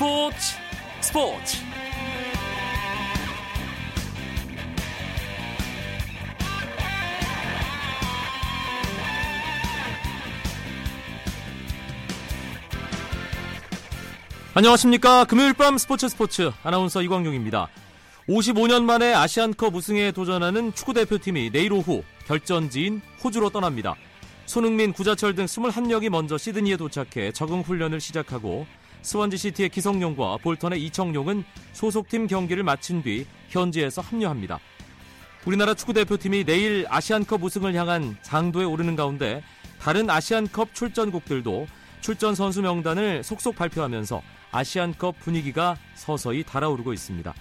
스포츠 스포츠. 안녕하십니까. 금요일 밤 스포츠 스포츠. 아나운서 이광용입니다. 55년 만에 아시안컵 우승에 도전하는 축구대표팀이 내일 오후 결전지인 호주로 떠납니다. 손흥민, 구자철 등 21명이 먼저 시드니에 도착해 적응 훈련을 시작하고 스원지시티의 기성용과 볼턴의 이청용은 소속팀 경기를 마친 뒤 현지에서 합류합니다. 우리나라 축구대표팀이 내일 아시안컵 우승을 향한 장도에 오르는 가운데 다른 아시안컵 출전국들도 출전 선수 명단을 속속 발표하면서 아시안컵 분위기가 서서히 달아오르고 있습니다.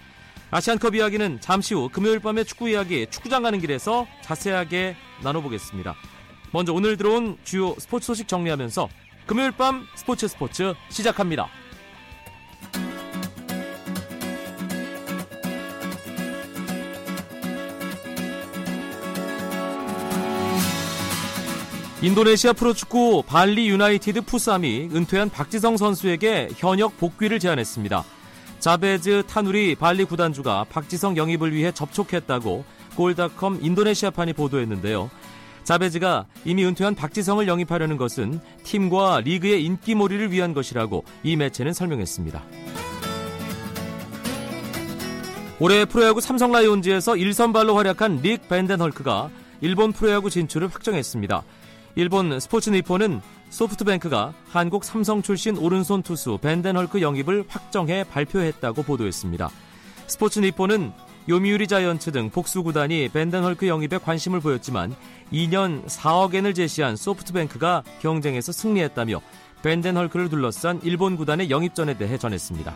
아시안컵 이야기는 잠시 후 금요일 밤의 축구 이야기 축구장 가는 길에서 자세하게 나눠보겠습니다. 먼저 오늘 들어온 주요 스포츠 소식 정리하면서 금요일 밤 스포츠 스포츠 시작합니다. 인도네시아 프로축구 발리 유나이티드 푸삼이 은퇴한 박지성 선수에게 현역 복귀를 제안했습니다. 자베즈 타누리 발리 구단주가 박지성 영입을 위해 접촉했다고 골닷컴 인도네시아판이 보도했는데요. 자베즈가 이미 은퇴한 박지성을 영입하려는 것은 팀과 리그의 인기몰이를 위한 것이라고 이 매체는 설명했습니다. 올해 프로야구 삼성 라이온즈에서 1선발로 활약한 릭 밴덴헐크가 일본 프로야구 진출을 확정했습니다. 일본 스포츠 니포는 소프트뱅크가 한국 삼성 출신 오른손 투수 밴덴헐크 영입을 확정해 발표했다고 보도했습니다. 스포츠 니포는 요미우리 자이언츠 등 복수 구단이 밴덴헐크 영입에 관심을 보였지만 2년 4억 엔을 제시한 소프트뱅크가 경쟁에서 승리했다며 밴덴헐크를 둘러싼 일본 구단의 영입전에 대해 전했습니다.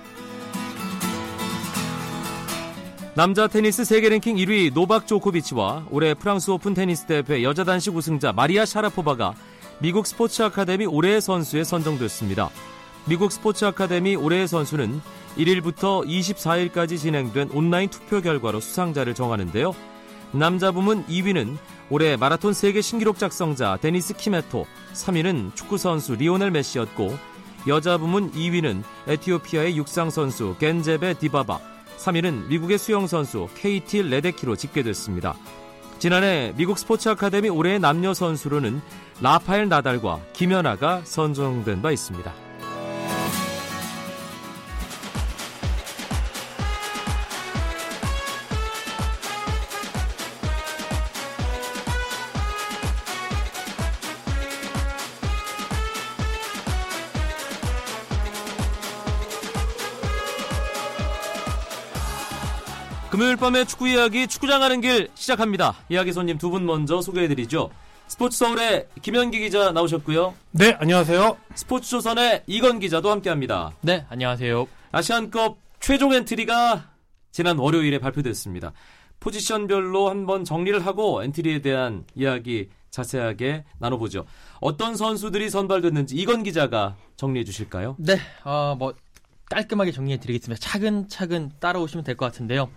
남자 테니스 세계 랭킹 1위 노박 조코비치와 올해 프랑스 오픈 테니스 대회 여자 단식 우승자 마리아 샤라포바가 미국 스포츠 아카데미 올해의 선수에 선정됐습니다. 미국 스포츠 아카데미 올해의 선수는 1일부터 24일까지 진행된 온라인 투표 결과로 수상자를 정하는데요. 남자 부문 2위는 올해 마라톤 세계 신기록 작성자 데니스 키메토, 3위는 축구 선수 리오넬 메시였고 여자 부문 2위는 에티오피아의 육상 선수 겐제베 디바바, 3위는 미국의 수영 선수 케이티 레데키로 집계됐습니다. 지난해 미국 스포츠 아카데미 올해의 남녀 선수로는 라파엘 나달과 김연아가 선정된 바 있습니다. 금요일 밤의 축구 이야기 축구장 가는 길 시작합니다. 이야기 손님 두 분 먼저 소개해드리죠. 스포츠 서울의 김현기 기자 나오셨고요. 네, 안녕하세요. 스포츠 조선의 이건 기자도 함께합니다. 네, 안녕하세요. 아시안컵 최종 엔트리가 지난 월요일에 발표됐습니다. 포지션별로 한번 정리를 하고 엔트리에 대한 이야기 자세하게 나눠보죠. 어떤 선수들이 선발됐는지 이건 기자가 정리해 주실까요? 네, 어, 뭐 깔끔하게 정리해 드리겠습니다. 차근차근 따라오시면 될 것 같은데요.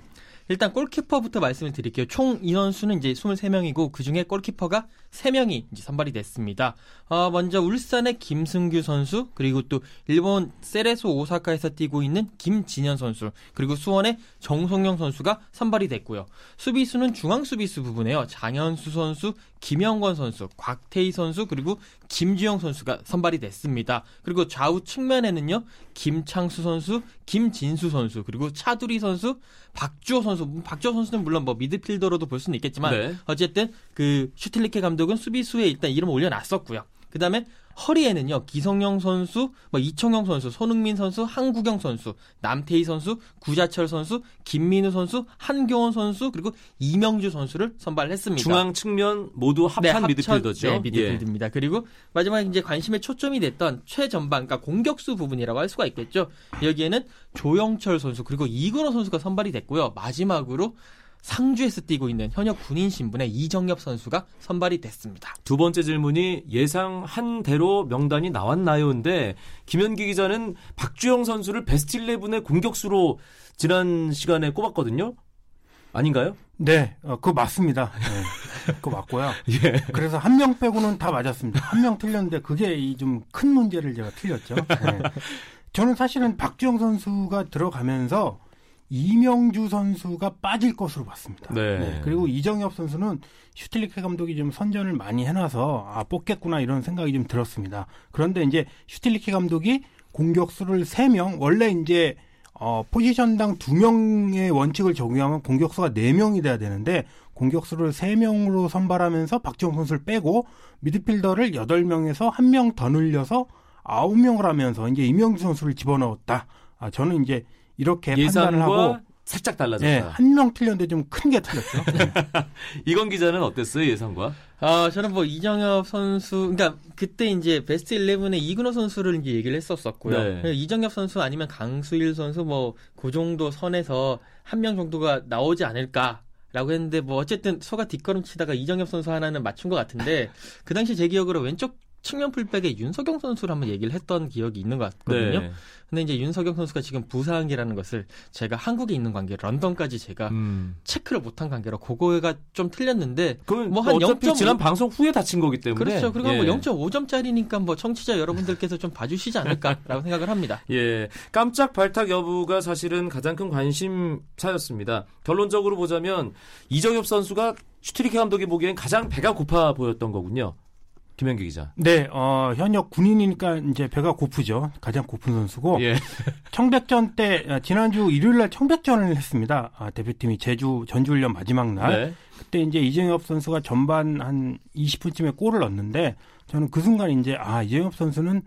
일단 골키퍼부터 말씀을 드릴게요. 총 인원수는 이제 23명이고 그중에 골키퍼가 3명이 이제 선발이 됐습니다. 어, 먼저 울산의 김승규 선수, 그리고 또 일본 세레소 오사카에서 뛰고 있는 김진현 선수, 그리고 수원의 정성영 선수가 선발이 됐고요. 수비수는 중앙 수비수 부분에요. 장현수 선수, 김영권 선수, 곽태희 선수, 그리고 김주영 선수가 선발이 됐습니다. 그리고 좌우 측면에는요, 김창수 선수, 김진수 선수, 그리고 차두리 선수, 박주호 선수, 박주호 선수는 물론 뭐 미드필더로도 볼 수는 있겠지만 네. 어쨌든 그 슈틸리케 감독 은 수비수에 일단 이름 올려놨었고요. 그 다음에 허리에는요 기성용 선수, 뭐 이청용 선수, 손흥민 선수, 한국영 선수, 남태희 선수, 구자철 선수, 김민우 선수, 한경원 선수 그리고 이명주 선수를 선발했습니다. 중앙 측면 모두 합한 네, 합천, 미드필더죠. 네, 미드필드입니다. 예. 그리고 마지막에 이제 관심의 초점이 됐던 최전방, 그러니까 공격수 부분이라고 할 수가 있겠죠. 여기에는 조영철 선수 그리고 이근호 선수가 선발이 됐고요. 마지막으로 상주에서 뛰고 있는 현역 군인 신분의 이정엽 선수가 선발이 됐습니다. 두 번째 질문이 예상한 대로 명단이 나왔나요?인데 김현기 기자는 박주영 선수를 베스트 11의 공격수로 지난 시간에 꼽았거든요. 아닌가요? 네, 어, 그거 맞습니다. 네, 그거 맞고요. 예. 그래서 한 명 빼고는 다 맞았습니다. 한 명 틀렸는데 그게 이 좀 큰 문제를 제가 틀렸죠. 네. 저는 사실은 박주영 선수가 들어가면서 이명주 선수가 빠질 것으로 봤습니다. 네. 네. 그리고 이정엽 선수는 슈틸리케 감독이 좀 선전을 많이 해놔서 아 뽑겠구나 이런 생각이 좀 들었습니다. 그런데 이제 슈틸리케 감독이 공격수를 3명 원래 이제 어, 포지션당 2명의 원칙을 적용하면 공격수가 4명이 돼야 되는데 공격수를 3명으로 선발하면서 박지용 선수를 빼고 미드필더를 8명에서 1명 더 늘려서 9명을 하면서 이제 이명주 선수를 집어넣었다. 아, 저는 이제 이렇게 판단을 하고 살짝 달라졌다. 네, 한명 틀렸는데 좀 큰 게 틀렸죠. 이건 기자는 어땠어요 예상과? 아 저는 뭐 이정엽 선수, 그러니까 그때 이제 베스트 11에 이근호 선수를 이제 얘기를 했었었고요. 네. 이정엽 선수 아니면 강수일 선수 뭐 그 정도 선에서 한 명 정도가 나오지 않을까. 라고 했는데 뭐 어쨌든 소가 뒷걸음치다가 이정엽 선수 하나는 맞춘 것 같은데 그 당시 제 기억으로 왼쪽 측면 풀백에 윤석영 선수를 한번 얘기를 했던 기억이 있는 것 같거든요. 네. 근데 이제 윤석영 선수가 지금 부상이라는 것을 제가 한국에 있는 관계, 런던까지 제가 음. 체크를 못한 관계로 그거가 좀 틀렸는데 뭐한 뭐한 어차피 0.5 지난 방송 후에 다친 거기 때문에 그렇죠. 그리고 예. 뭐 0.5점짜리니까 뭐 청취자 여러분들께서 좀 봐주시지 않을까라고 생각을 합니다. 예, 깜짝 발탁 여부가 사실은 가장 큰 관심사였습니다. 결론적으로 보자면 이정협 선수가 슈틸리케 감독이 보기엔 가장 배가 고파 보였던 거군요. 김현기 기자. 네, 어, 현역 군인이니까 이제 배가 고프죠. 가장 고픈 선수고. 예. 청백전 때, 아, 지난주 일요일 날 청백전을 했습니다. 아, 대표팀이 제주 전지훈련 마지막 날. 네. 그때 이제 이정협 선수가 전반 한 20분쯤에 골을 넣었는데 저는 그 순간 이제 아, 이정협 선수는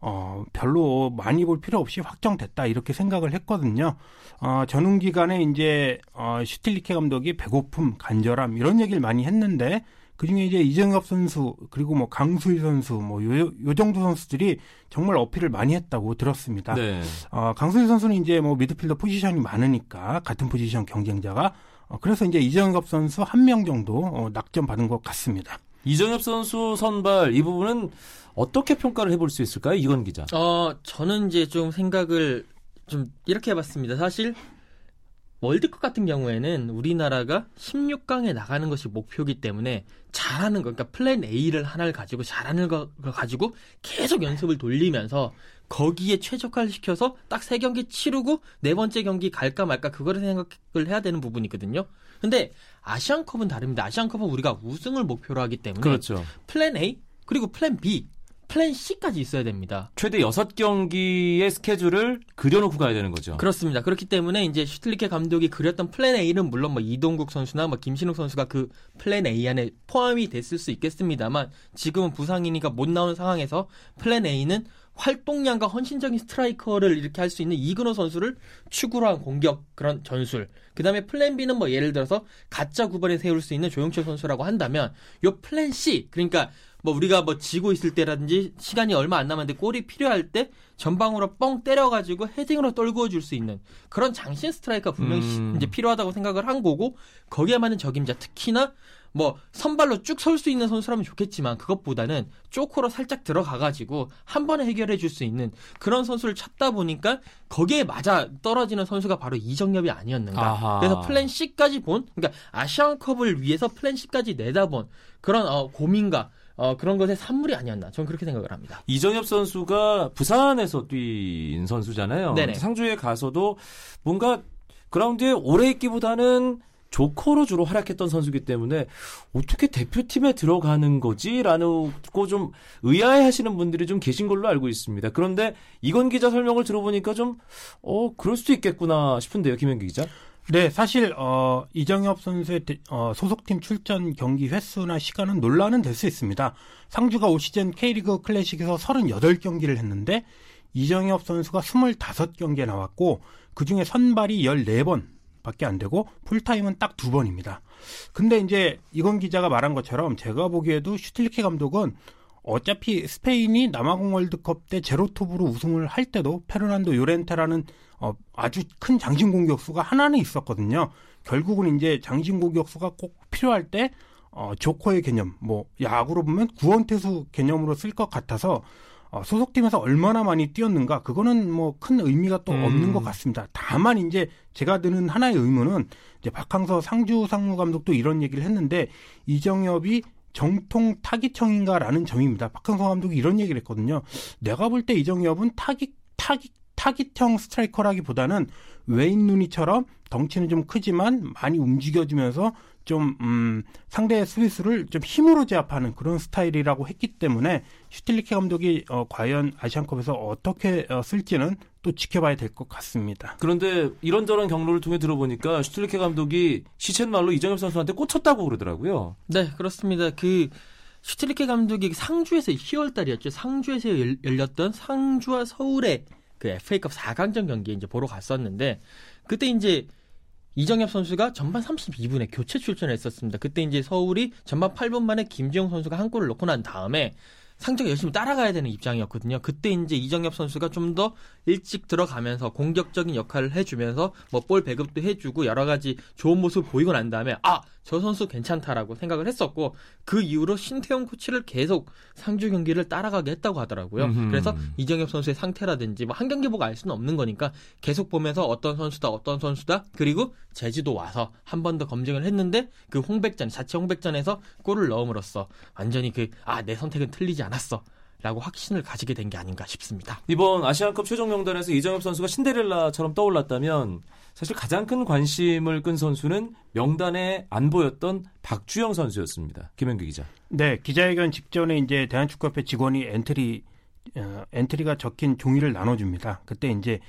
어, 별로 많이 볼 필요 없이 확정됐다 이렇게 생각을 했거든요. 어, 전후 기간에 이제 어, 슈틸리케 감독이 배고픔, 간절함 이런 얘기를 많이 했는데 그중에 이제 이정엽 선수 그리고 뭐 강수일 선수 뭐 요 요 정도 선수들이 정말 어필을 많이 했다고 들었습니다. 네. 어, 강수일 선수는 이제 뭐 미드필더 포지션이 많으니까 같은 포지션 경쟁자가 어, 그래서 이제 이정엽 선수 한 명 정도 어, 낙점 받은 것 같습니다. 이정엽 선수 선발 이 부분은 어떻게 평가를 해볼 수 있을까요? 이건 기자. 어, 저는 이제 좀 생각을 좀 이렇게 해봤습니다. 사실 월드컵 같은 경우에는 우리나라가 16강에 나가는 것이 목표이기 때문에 잘하는 거, 그러니까 플랜 A를 하나를 가지고 잘하는 걸 가지고 계속 연습을 돌리면서 거기에 최적화를 시켜서 딱 세 경기 치르고 네 번째 경기 갈까 말까 그거를 생각을 해야 되는 부분이거든요. 근데 아시안컵은 다릅니다. 아시안컵은 우리가 우승을 목표로 하기 때문에 그렇죠. 플랜 A 그리고 플랜 B, 플랜 C까지 있어야 됩니다. 최대 6경기의 스케줄을 그려놓고 가야 되는 거죠. 그렇습니다. 그렇기 때문에 이제 슈틸리케 감독이 그렸던 플랜 A는 물론 뭐 이동국 선수나 뭐 김신욱 선수가 그 플랜 A 안에 포함이 됐을 수 있겠습니다만 지금은 부상이니까 못 나오는 상황에서 플랜 A는 활동량과 헌신적인 스트라이커를 이렇게 할 수 있는 이근호 선수를 축으로 한 공격 그런 전술. 그다음에 플랜 B는 뭐 예를 들어서 가짜 구번에 세울 수 있는 조영철 선수라고 한다면 요 플랜 C 그러니까 뭐 우리가 뭐 지고 있을 때라든지 시간이 얼마 안 남았는데 골이 필요할 때 전방으로 뻥 때려가지고 헤딩으로 떨구어 줄 수 있는 그런 장신 스트라이커가 분명히 음. 이제 필요하다고 생각을 한 거고 거기에 맞는 적임자 특히나 뭐 선발로 쭉 설 수 있는 선수라면 좋겠지만 그것보다는 조커로 살짝 들어가가지고 한 번에 해결해 줄 수 있는 그런 선수를 찾다 보니까 거기에 맞아 떨어지는 선수가 바로 이정협이 아니었는가. 아하. 그래서 플랜 C까지 본 그러니까 아시안컵을 위해서 플랜 C까지 내다본 그런 어, 고민과 어, 그런 것의 산물이 아니었나. 저는 그렇게 생각을 합니다. 이정엽 선수가 부산에서 뛴 선수잖아요. 네네. 상주에 가서도 뭔가 그라운드에 오래 있기보다는 조커로 주로 활약했던 선수이기 때문에 어떻게 대표팀에 들어가는 거지라는 거좀 의아해하시는 분들이 좀 계신 걸로 알고 있습니다. 그런데 이건 기자 설명을 들어보니까 좀 어 그럴 수도 있겠구나 싶은데요, 김현기 기자. 네, 사실 어, 이정엽 선수의 대- 어, 소속팀 출전 경기 횟수나 시간은 논란은 될 수 있습니다. 상주가 올 시즌 K리그 클래식에서 38경기를 했는데 이정엽 선수가 25경기에 나왔고 그중에 선발이 14번 밖에 안 되고 풀타임은 딱 두 번입니다. 근데 이제 이건 기자가 말한 것처럼 제가 보기에도 슈틸리케 감독은 어차피 스페인이 남아공 월드컵 때 제로톱으로 우승을 할 때도 페르난도 요렌테라는 어, 아주 큰 장신 공격수가 하나는 있었거든요. 결국은 이제 장신 공격수가 꼭 필요할 때 어, 조커의 개념, 뭐 야구로 보면 구원태수 개념으로 쓸 것 같아서 어, 소속팀에서 얼마나 많이 뛰었는가 그거는 뭐 큰 의미가 또 음. 없는 것 같습니다. 다만 이제 제가 드는 하나의 의문은 이제 박항서 상주 상무 감독도 이런 얘기를 했는데 이정엽이 정통 타깃형인가라는 점입니다. 박항서 감독이 이런 얘기를 했거든요. 내가 볼 때 이정협은 타깃 타깃 타깃형 스트라이커라기보다는 웨인 루니처럼 덩치는 좀 크지만 많이 움직여주면서 좀 음, 상대의 수비수를 좀 힘으로 제압하는 그런 스타일이라고 했기 때문에 슈틸리케 감독이 어, 과연 아시안컵에서 어떻게 어, 쓸지는 또 지켜봐야 될 것 같습니다. 그런데 이런저런 경로를 통해 들어보니까 슈틸리케 감독이 시쳇말로 이정협 선수한테 꽂혔다고 그러더라고요. 네, 그렇습니다. 그 슈틸리케 감독이 상주에서 10월 달이었죠. 상주에서 열, 열렸던 상주와 서울의 그 FA컵 4강전 경기 이제 보러 갔었는데 그때 이제 이정엽 선수가 전반 32분에 교체 출전했었습니다. 그때 이제 서울이 전반 8분 만에 김지영 선수가 한 골을 넣고 난 다음에 상주가 열심히 따라가야 되는 입장이었거든요. 그때 이제 이정엽 선수가 좀 더 일찍 들어가면서 공격적인 역할을 해주면서 뭐 볼 배급도 해주고 여러 가지 좋은 모습을 보이고 난 다음에 아 저 선수 괜찮다라고 생각을 했었고 그 이후로 신태용 코치를 계속 상주 경기를 따라가게 했다고 하더라고요. 음흠. 그래서 이정엽 선수의 상태라든지 뭐 한 경기 보고 알 수는 없는 거니까 계속 보면서 어떤 선수다 어떤 선수다 그리고 제주도 와서 한 번 더 검증을 했는데 그 홍백전 자체 홍백전에서 골을 넣음으로써 완전히 그 아 내 선택은 틀리지 않았어. 라고 확신을 가지게 된 게 아닌가 싶습니다. 이번 아시안컵 최종 명단에서 이정엽 선수가 신데렐라처럼 떠올랐다면 사실 가장 큰 관심을 끈 선수는 명단에 안 보였던 박주영 선수였습니다. 김현규 기자. 네, 기자회견 직전에 이제 대한축구협회 직원이 엔트리 어, 엔트리가 적힌 종이를 나눠줍니다. 그때 이제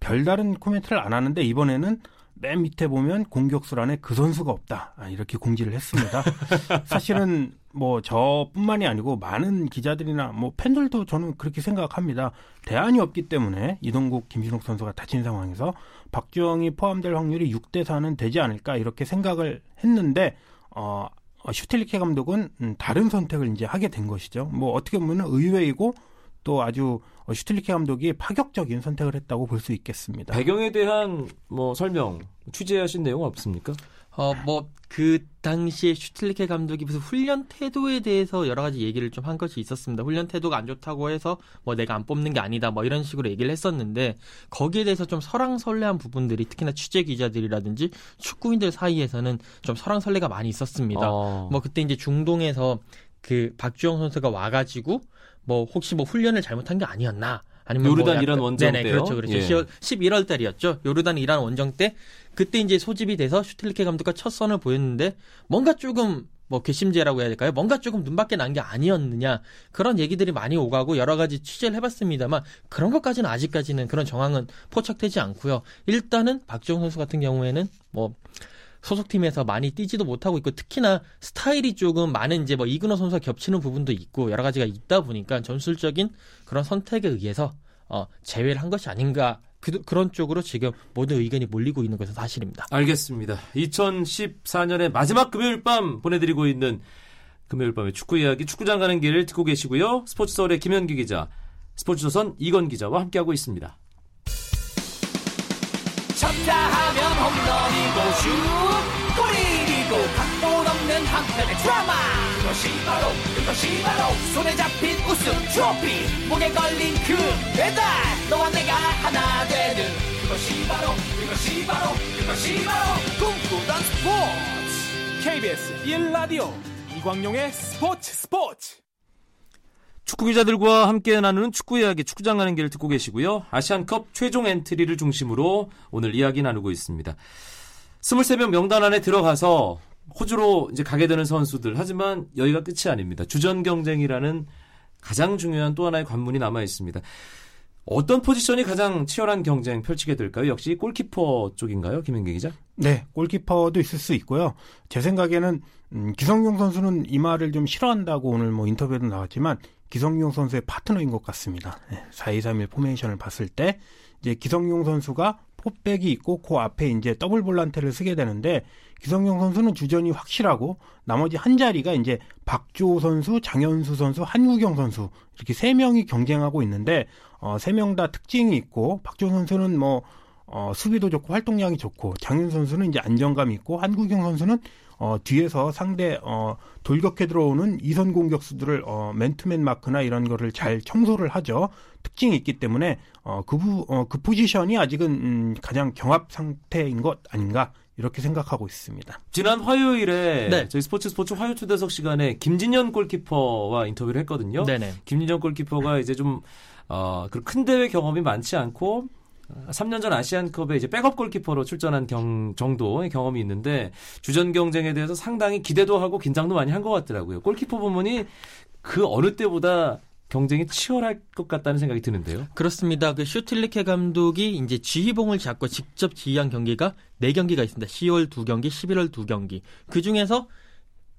별다른 코멘트를 안 하는데 이번에는 맨 밑에 보면 공격수란에 그 선수가 없다 아, 이렇게 공지를 했습니다. 사실은 뭐 저뿐만이 아니고 많은 기자들이나 뭐 팬들도 저는 그렇게 생각합니다. 대안이 없기 때문에 이동국, 김신욱 선수가 다친 상황에서 박주영이 포함될 확률이 6대 4는 되지 않을까 이렇게 생각을 했는데 어, 어, 슈틸리케 감독은 음, 다른 선택을 이제 하게 된 것이죠. 뭐 어떻게 보면 의외이고 또 아주 어, 슈틸리케 감독이 파격적인 선택을 했다고 볼 수 있겠습니다. 배경에 대한 뭐 설명 취재하신 내용 없습니까? 어, 뭐, 그 당시에 슈틸리케 감독이 무슨 훈련 태도에 대해서 여러 가지 얘기를 좀 한 것이 있었습니다. 훈련 태도가 안 좋다고 해서 뭐 내가 안 뽑는 게 아니다 뭐 이런 식으로 얘기를 했었는데 거기에 대해서 좀 설왕설래한 부분들이 특히나 취재 기자들이라든지 축구인들 사이에서는 좀 설왕설래가 많이 있었습니다. 어. 뭐 그때 이제 중동에서 그 박주영 선수가 와가지고 뭐 혹시 뭐 훈련을 잘못한 게 아니었나? 아니면 요르단, 뭐 약간- 이란 원정 네네, 때요? 그렇죠, 그렇죠. 예. 10월, 11월 달이었죠. 요르단 이란 원정 때 그때 이제 소집이 돼서 슈틸리케 감독과 첫 선을 보였는데 뭔가 조금 뭐 괘씸죄라고 해야 될까요? 뭔가 조금 눈밖에 난 게 아니었느냐 그런 얘기들이 많이 오가고 여러 가지 취재를 해봤습니다만 그런 것까지는 아직까지는 그런 정황은 포착되지 않고요. 일단은 박지영 선수 같은 경우에는 뭐 소속팀에서 많이 뛰지도 못하고 있고 특히나 스타일이 조금 많은 이제 뭐 이근호 선수와 겹치는 부분도 있고 여러 가지가 있다 보니까 전술적인 그런 선택에 의해서 어, 제외를 한 것이 아닌가 그, 그런 쪽으로 지금 모든 의견이 몰리고 있는 것은 사실입니다. 알겠습니다. 2014년의 마지막 금요일 밤 보내드리고 있는 금요일 밤의 축구 이야기 축구장 가는 길 듣고 계시고요. 스포츠 서울의 김현기 기자, 스포츠조선 이건 기자와 함께하고 있습니다. 쳤다 하면 홈런이고 슛 한편의 드라마. 그것이 바로 그것이 바로 손에 잡힌 우승 트로피. 목에 걸린 금메달 너와 내가 하나 되는. 그것이 바로 그것이 바로 그것이 바로 꿈꾸던 스포츠. KBS 1라디오 이광용의 스포츠 스포츠. 축구 기자들과 함께 나누는 축구 이야기 축구장 가는 길 듣고 계시고요. 아시안컵 최종 엔트리를 중심으로 오늘 이야기 나누고 있습니다. 23명 명단 안에 들어가서 호주로 이제 가게 되는 선수들 하지만 여기가 끝이 아닙니다. 주전 경쟁이라는 가장 중요한 또 하나의 관문이 남아 있습니다. 어떤 포지션이 가장 치열한 경쟁 펼치게 될까요? 역시 골키퍼 쪽인가요? 김현기 기자? 네, 골키퍼도 있을 수 있고요. 제 생각에는 음, 기성용 선수는 이 말을 좀 싫어한다고 오늘 뭐 인터뷰에도 나왔지만 기성용 선수의 파트너인 것 같습니다. 네, 4-2-3-1 포메이션을 봤을 때 이제 기성용 선수가 포백이 있고 그 앞에 이제 더블 볼란테를 쓰게 되는데 기성용 선수는 주전이 확실하고 나머지 한 자리가 이제 박주호 선수, 장현수 선수, 한국영 선수 이렇게 세 명이 경쟁하고 있는데 어, 세 명 다 특징이 있고 박주호 선수는 뭐 어, 수비도 좋고 활동량이 좋고 장윤 선수는 이제 안정감이 있고 한국영 선수는 어, 뒤에서 상대 어, 돌격해 들어오는 이선 공격수들을 어, 맨투맨 마크나 이런 거를 잘 청소를 하죠. 특징이 있기 때문에 어, 그, 부, 어, 그 포지션이 아직은 음, 가장 경합 상태인 것 아닌가 이렇게 생각하고 있습니다. 지난 화요일에 네. 저희 스포츠 스포츠 화요 초대석 시간에 김진현 골키퍼와 인터뷰를 했거든요. 네네. 김진정 골키퍼가 이제 좀 어, 그 큰 대회 경험이 많지 않고 3년 전 아시안컵에 이제 백업 골키퍼로 출전한 경, 정도의 경험이 있는데 주전 경쟁에 대해서 상당히 기대도 하고 긴장도 많이 한 것 같더라고요. 골키퍼 부문이 그 어느 때보다 경쟁이 치열할 것 같다는 생각이 드는데요. 그렇습니다. 그 슈틸리케 감독이 이제 지휘봉을 잡고 직접 지휘한 경기가 4경기가 있습니다. 10월 2경기, 11월 2경기. 그 중에서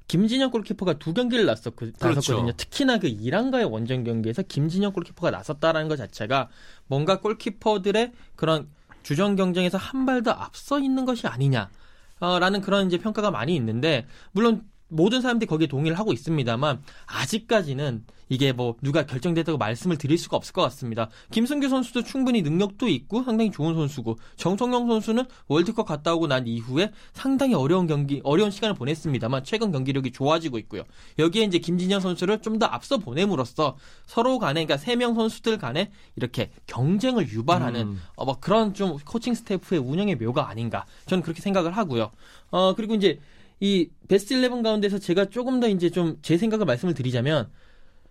김진영 골키퍼가 두 경기를 나섰거든요. 그렇죠. 특히나 그 이란과의 원정 경기에서 김진영 골키퍼가 나섰다라는 것 자체가 뭔가 골키퍼들의 그런 주전 경쟁에서 한 발 더 앞서 있는 것이 아니냐. 라는 그런 이제 평가가 많이 있는데 물론 모든 사람들이 거기에 동의를 하고 있습니다만 아직까지는 이게 뭐 누가 결정됐다고 말씀을 드릴 수가 없을 것 같습니다. 김승규 선수도 충분히 능력도 있고 상당히 좋은 선수고 정성영 선수는 월드컵 갔다 오고 난 이후에 상당히 어려운 경기 어려운 시간을 보냈습니다만 최근 경기력이 좋아지고 있고요. 여기에 이제 김진영 선수를 좀 더 앞서 보냄으로써 서로 간에 그러니까 세 명 선수들 간에 이렇게 경쟁을 유발하는 음. 어, 뭐 그런 좀 코칭 스태프의 운영의 묘가 아닌가 저는 그렇게 생각을 하고요. 어 그리고 이제 이 베스트 11 가운데서 제가 조금 더 이제 좀 제 생각을 말씀을 드리자면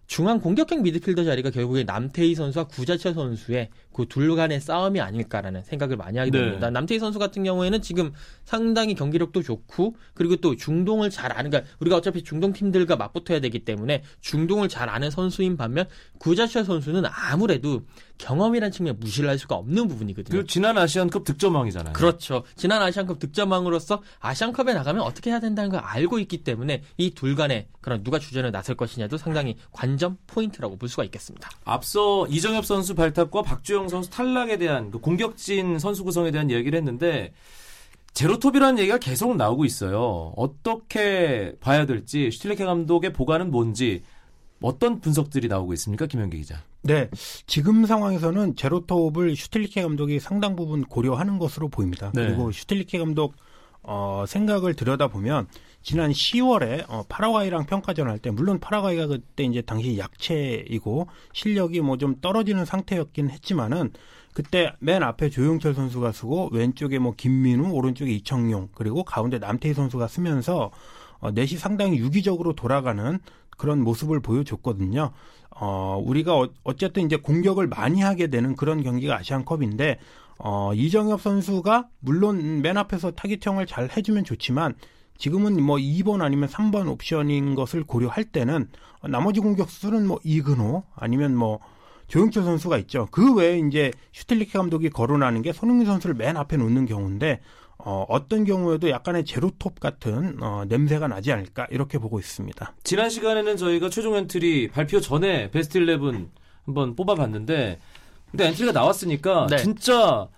중앙 공격형 미드필더 자리가 결국에 남태희 선수와 구자철 선수의 그 둘 간의 싸움이 아닐까라는 생각을 많이 하게 네. 됩니다. 네. 남태희 선수 같은 경우에는 지금 상당히 경기력도 좋고 그리고 또 중동을 잘 아는 그러니까 우리가 어차피 중동 팀들과 맞붙어야 되기 때문에 중동을 잘 아는 선수인 반면 구자철 선수는 아무래도 경험이란 측면 무시를 할 수가 없는 부분이거든요. 그 지난 아시안컵 득점왕이잖아요. 그렇죠. 지난 아시안컵 득점왕으로서 아시안컵에 나가면 어떻게 해야 된다는 걸 알고 있기 때문에 이 둘 간에 그런 누가 주전을 나설 것이냐도 상당히 관전 포인트라고 볼 수가 있겠습니다. 앞서 이정협 선수 발탁과 박주영 선수 탈락에 대한 그 공격진 선수 구성에 대한 이야기를 했는데 제로톱이라는 얘기가 계속 나오고 있어요. 어떻게 봐야 될지 슈틸리케 감독의 복안은 뭔지 어떤 분석들이 나오고 있습니까, 김현기 기자? 네, 지금 상황에서는 제로톱을 슈틸리케 감독이 상당 부분 고려하는 것으로 보입니다. 네. 그리고 슈틸리케 감독 어, 생각을 들여다보면 지난 10월에 어, 파라과이랑 평가전 할 때 물론 파라과이가 그때 이제 당시 약체이고 실력이 뭐 좀 떨어지는 상태였긴 했지만은 그때 맨 앞에 조용철 선수가 쓰고 왼쪽에 뭐 김민우 오른쪽에 이청용 그리고 가운데 남태희 선수가 쓰면서 어, 넷이 상당히 유기적으로 돌아가는 그런 모습을 보여줬거든요. 어, 우리가 어, 어쨌든 이제 공격을 많이 하게 되는 그런 경기가 아시안컵인데 어, 이정엽 선수가 물론 맨 앞에서 타깃형을 잘 해주면 좋지만 지금은 뭐 2번 아니면 3번 옵션인 것을 고려할 때는 나머지 공격수는 뭐 이근호 아니면 뭐 조용철 선수가 있죠. 그 외에 이제 슈틸리케 감독이 거론하는 게 손흥민 선수를 맨 앞에 놓는 경우인데 어, 어떤 경우에도 약간의 제로톱 같은 어, 냄새가 나지 않을까 이렇게 보고 있습니다. 지난 시간에는 저희가 최종 엔트리 발표 전에 베스트 11 한번 뽑아봤는데 근데 엔트리가 나왔으니까 네. 진짜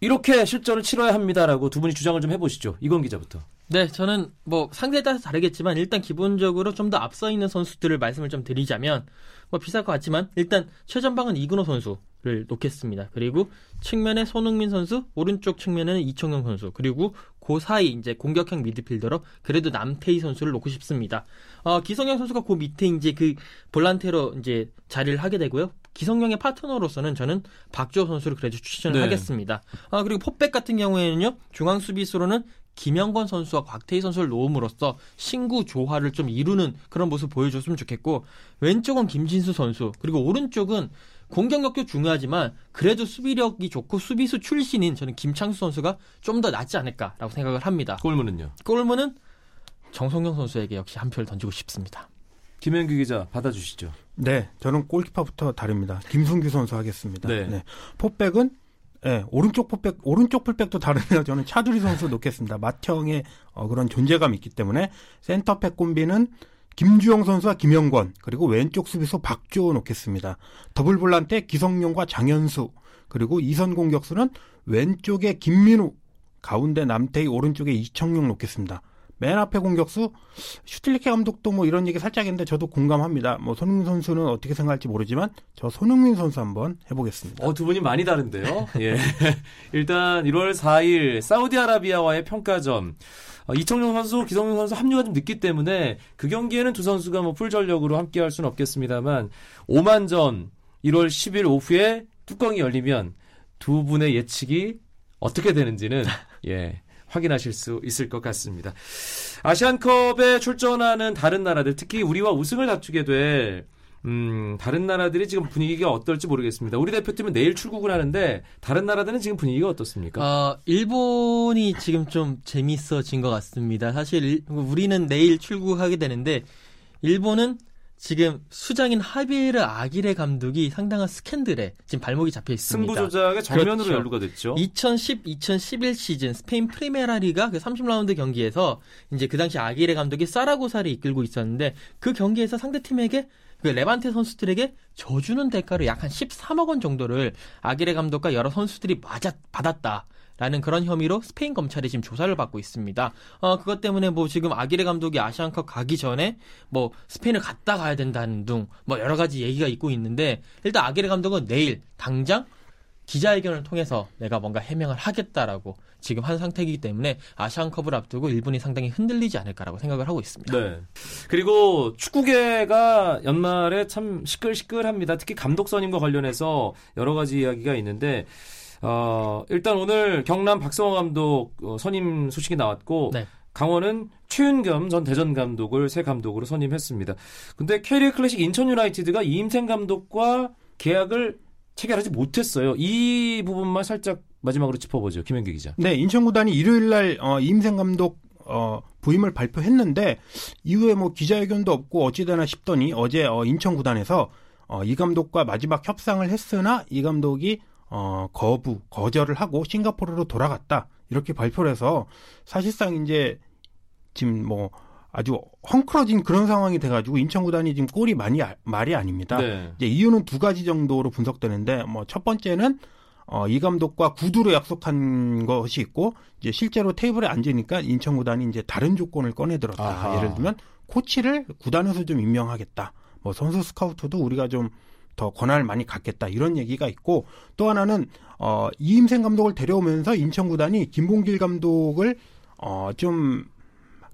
이렇게 실전을 치러야 합니다라고 두 분이 주장을 좀 해보시죠. 이건 기자부터. 네, 저는 뭐 상대에 따라서 다르겠지만 일단 기본적으로 좀 더 앞서 있는 선수들을 말씀을 좀 드리자면 뭐 비쌀 것 같지만 일단 최전방은 이근호 선수를 놓겠습니다. 그리고 측면에 손흥민 선수, 오른쪽 측면에는 이청용 선수, 그리고 그 사이 이제 공격형 미드필더로 그래도 남태희 선수를 놓고 싶습니다. 어, 기성용 선수가 그 밑에 이제 그 볼란테로 이제 자리를 하게 되고요. 기성용의 파트너로서는 저는 박주호 선수를 그래도 추천을 네. 하겠습니다. 아, 그리고 포백 같은 경우에는요, 중앙 수비수로는 김영건 선수와 곽태희 선수를 놓음으로써 신구 조화를 좀 이루는 그런 모습 보여줬으면 좋겠고 왼쪽은 김진수 선수 그리고 오른쪽은 공격력도 중요하지만 그래도 수비력이 좋고 수비수 출신인 저는 김창수 선수가 좀 더 낫지 않을까라고 생각을 합니다. 골문은요? 골문은 정성영 선수에게 역시 한 표를 던지고 싶습니다. 김현규 기자 받아주시죠. 네, 저는 골키퍼부터 다릅니다. 김승규 선수 하겠습니다. 네. 네. 포백은 네, 오른쪽 풀백, 오른쪽 풀백도 다르네요. 저는 차두리 선수 놓겠습니다. 맏형의 어, 그런 존재감이 있기 때문에 센터백 콤비는 김주영 선수와 김영권 그리고 왼쪽 수비수 박주호 놓겠습니다. 더블 볼란테 기성용과 장현수 그리고 이선 공격수는 왼쪽에 김민우 가운데 남태희 오른쪽에 이청용 놓겠습니다. 맨 앞에 공격수 슈틸리케 감독도 뭐 이런 얘기 살짝 했는데 저도 공감합니다. 뭐 손흥민 선수는 어떻게 생각할지 모르지만 저 손흥민 선수 한번 해보겠습니다. 어, 두 분이 많이 다른데요. 예. 일단 1월 4일 사우디아라비아와의 평가전. 어, 이청용 선수, 기성용 선수 합류가 좀 늦기 때문에 그 경기에는 두 선수가 뭐 풀 전력으로 함께 할 수는 없겠습니다만 오만전 1월 10일 오후에 뚜껑이 열리면 두 분의 예측이 어떻게 되는지는 예. 확인하실 수 있을 것 같습니다. 아시안컵에 출전하는 다른 나라들, 특히 우리와 우승을 다투게 될 음, 다른 나라들이 지금 분위기가 어떨지 모르겠습니다. 우리 대표팀은 내일 출국을 하는데 다른 나라들은 지금 분위기가 어떻습니까? 어, 일본이 지금 좀 재밌어진 것 같습니다. 사실 일- 우리는 내일 출국하게 되는데 일본은 지금 수장인 하비에르 아기레 감독이 상당한 스캔들에 지금 발목이 잡혀 있습니다. 승부 조작의 정면으로 그렇죠. 연루가 됐죠. 2010-2011 시즌 스페인 프리메라 리가 그 30라운드 경기에서 이제 그 당시 아기레 감독이 사라고사를 이끌고 있었는데 그 경기에서 상대 팀에게 그 레반테 선수들에게 져주는 대가로 약 한 13억 원 정도를 아기레 감독과 여러 선수들이 맞아 받았다. 라는 그런 혐의로 스페인 검찰이 지금 조사를 받고 있습니다. 어, 그것 때문에 뭐 지금 아기레 감독이 아시안컵 가기 전에 뭐 스페인을 갔다 가야 된다는 둥, 뭐 여러 가지 얘기가 있고 있는데 일단 아기레 감독은 내일 당장 기자회견을 통해서 내가 뭔가 해명을 하겠다라고 지금 한 상태이기 때문에 아시안컵을 앞두고 일본이 상당히 흔들리지 않을까라고 생각을 하고 있습니다. 네. 그리고 축구계가 연말에 참 시끌시끌합니다. 특히 감독 선임과 관련해서 여러 가지 이야기가 있는데 어, 일단 오늘 경남 박성호 감독 어, 선임 소식이 나왔고 네. 강원은 최윤겸 전 대전 감독을 새 감독으로 선임했습니다. 근데 K리그 클래식 인천 유나이티드가 이임생 감독과 계약을 체결하지 못했어요. 이 부분만 살짝 마지막으로 짚어보죠. 김현기 기자. 네, 인천 구단이 일요일 날 어, 임생 감독 어, 부임을 발표했는데 이후에 뭐 기자회견도 없고 어찌되나 싶더니 어제 어, 인천 구단에서 어, 이 감독과 마지막 협상을 했으나 이 감독이 어, 거부, 거절을 하고 싱가포르로 돌아갔다. 이렇게 발표를 해서 사실상 이제 지금 뭐 아주 헝클어진 그런 상황이 돼가지고 인천구단이 지금 꼴이 많이 아- 말이 아닙니다. 네. 이제 이유는 두 가지 정도로 분석되는데 뭐 첫 번째는 어, 이 감독과 구두로 약속한 것이 있고 이제 실제로 테이블에 앉으니까 인천 구단이 이제 다른 조건을 꺼내 들었다. 예를 들면 코치를 구단에서 좀 임명하겠다. 뭐 선수 스카우트도 우리가 좀 더 권한을 많이 갖겠다 이런 얘기가 있고 또 하나는 어 이임생 감독을 데려오면서 인천 구단이 김봉길 감독을 어 좀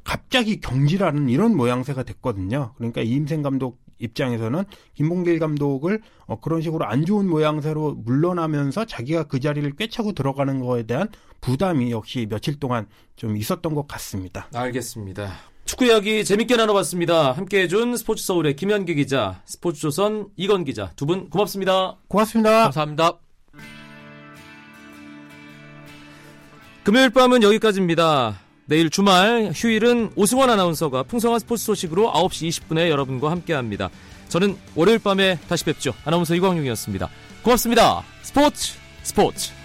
갑자기 경질하는 이런 모양새가 됐거든요. 그러니까 이임생 감독 입장에서는 김봉길 감독을 어, 그런 식으로 안 좋은 모양새로 물러나면서 자기가 그 자리를 꿰차고 들어가는 거에 대한 부담이 역시 며칠 동안 좀 있었던 것 같습니다. 알겠습니다. 축구 이야기 재밌게 나눠봤습니다. 함께 해준 스포츠 서울의 김현기 기자, 스포츠조선 이건 기자 두 분 고맙습니다. 고맙습니다. 감사합니다. 금요일 밤은 여기까지입니다. 내일 주말 휴일은 오승원 아나운서가 풍성한 스포츠 소식으로 9시 20분에 여러분과 함께합니다. 저는 월요일 밤에 다시 뵙죠. 아나운서 이광용이었습니다. 고맙습니다. 스포츠 스포츠